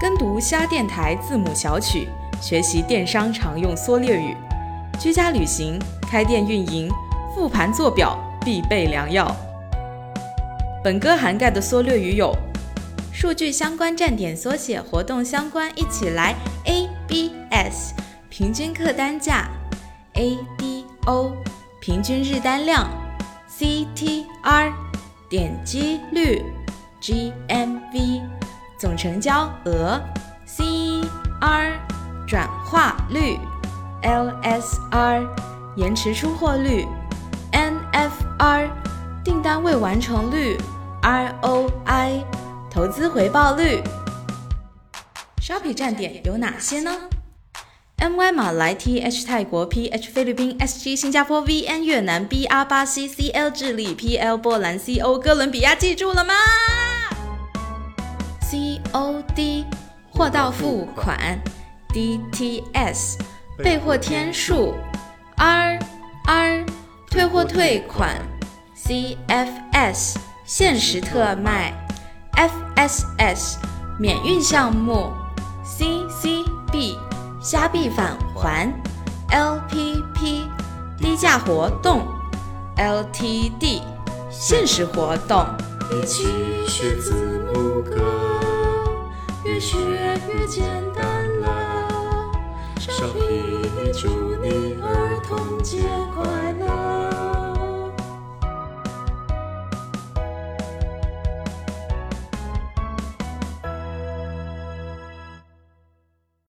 跟读虾电台字母小曲，学习电商常用缩略语。居家旅行、开店运营、复盘做表必备良药。本歌涵盖的缩略语有：数据相关站点缩写、活动相关一起来；ABS 平均客单价；ADO 平均日单量；CTR 点击率；GMV 总成交额；CR 转化率。LSR 延迟出货率，NFR 订单未完成率，ROI 投资回报率。Shopping 站点有哪些呢？MY 马来 TH 泰国 PH 菲律宾 SG 新加坡 VN 越南 BR 巴西 CL 智利 PL 波兰 CO 哥伦比亚，记住了吗？COD 货到付款，DTS。备货天数，R R 退货退款，C F S 限时特卖，F S S 免运项目，C C B 虾币返还，L P P 低价活动，L T D 限时活动。一起学字母歌，越学越简单了。上帝祝你儿童节快乐。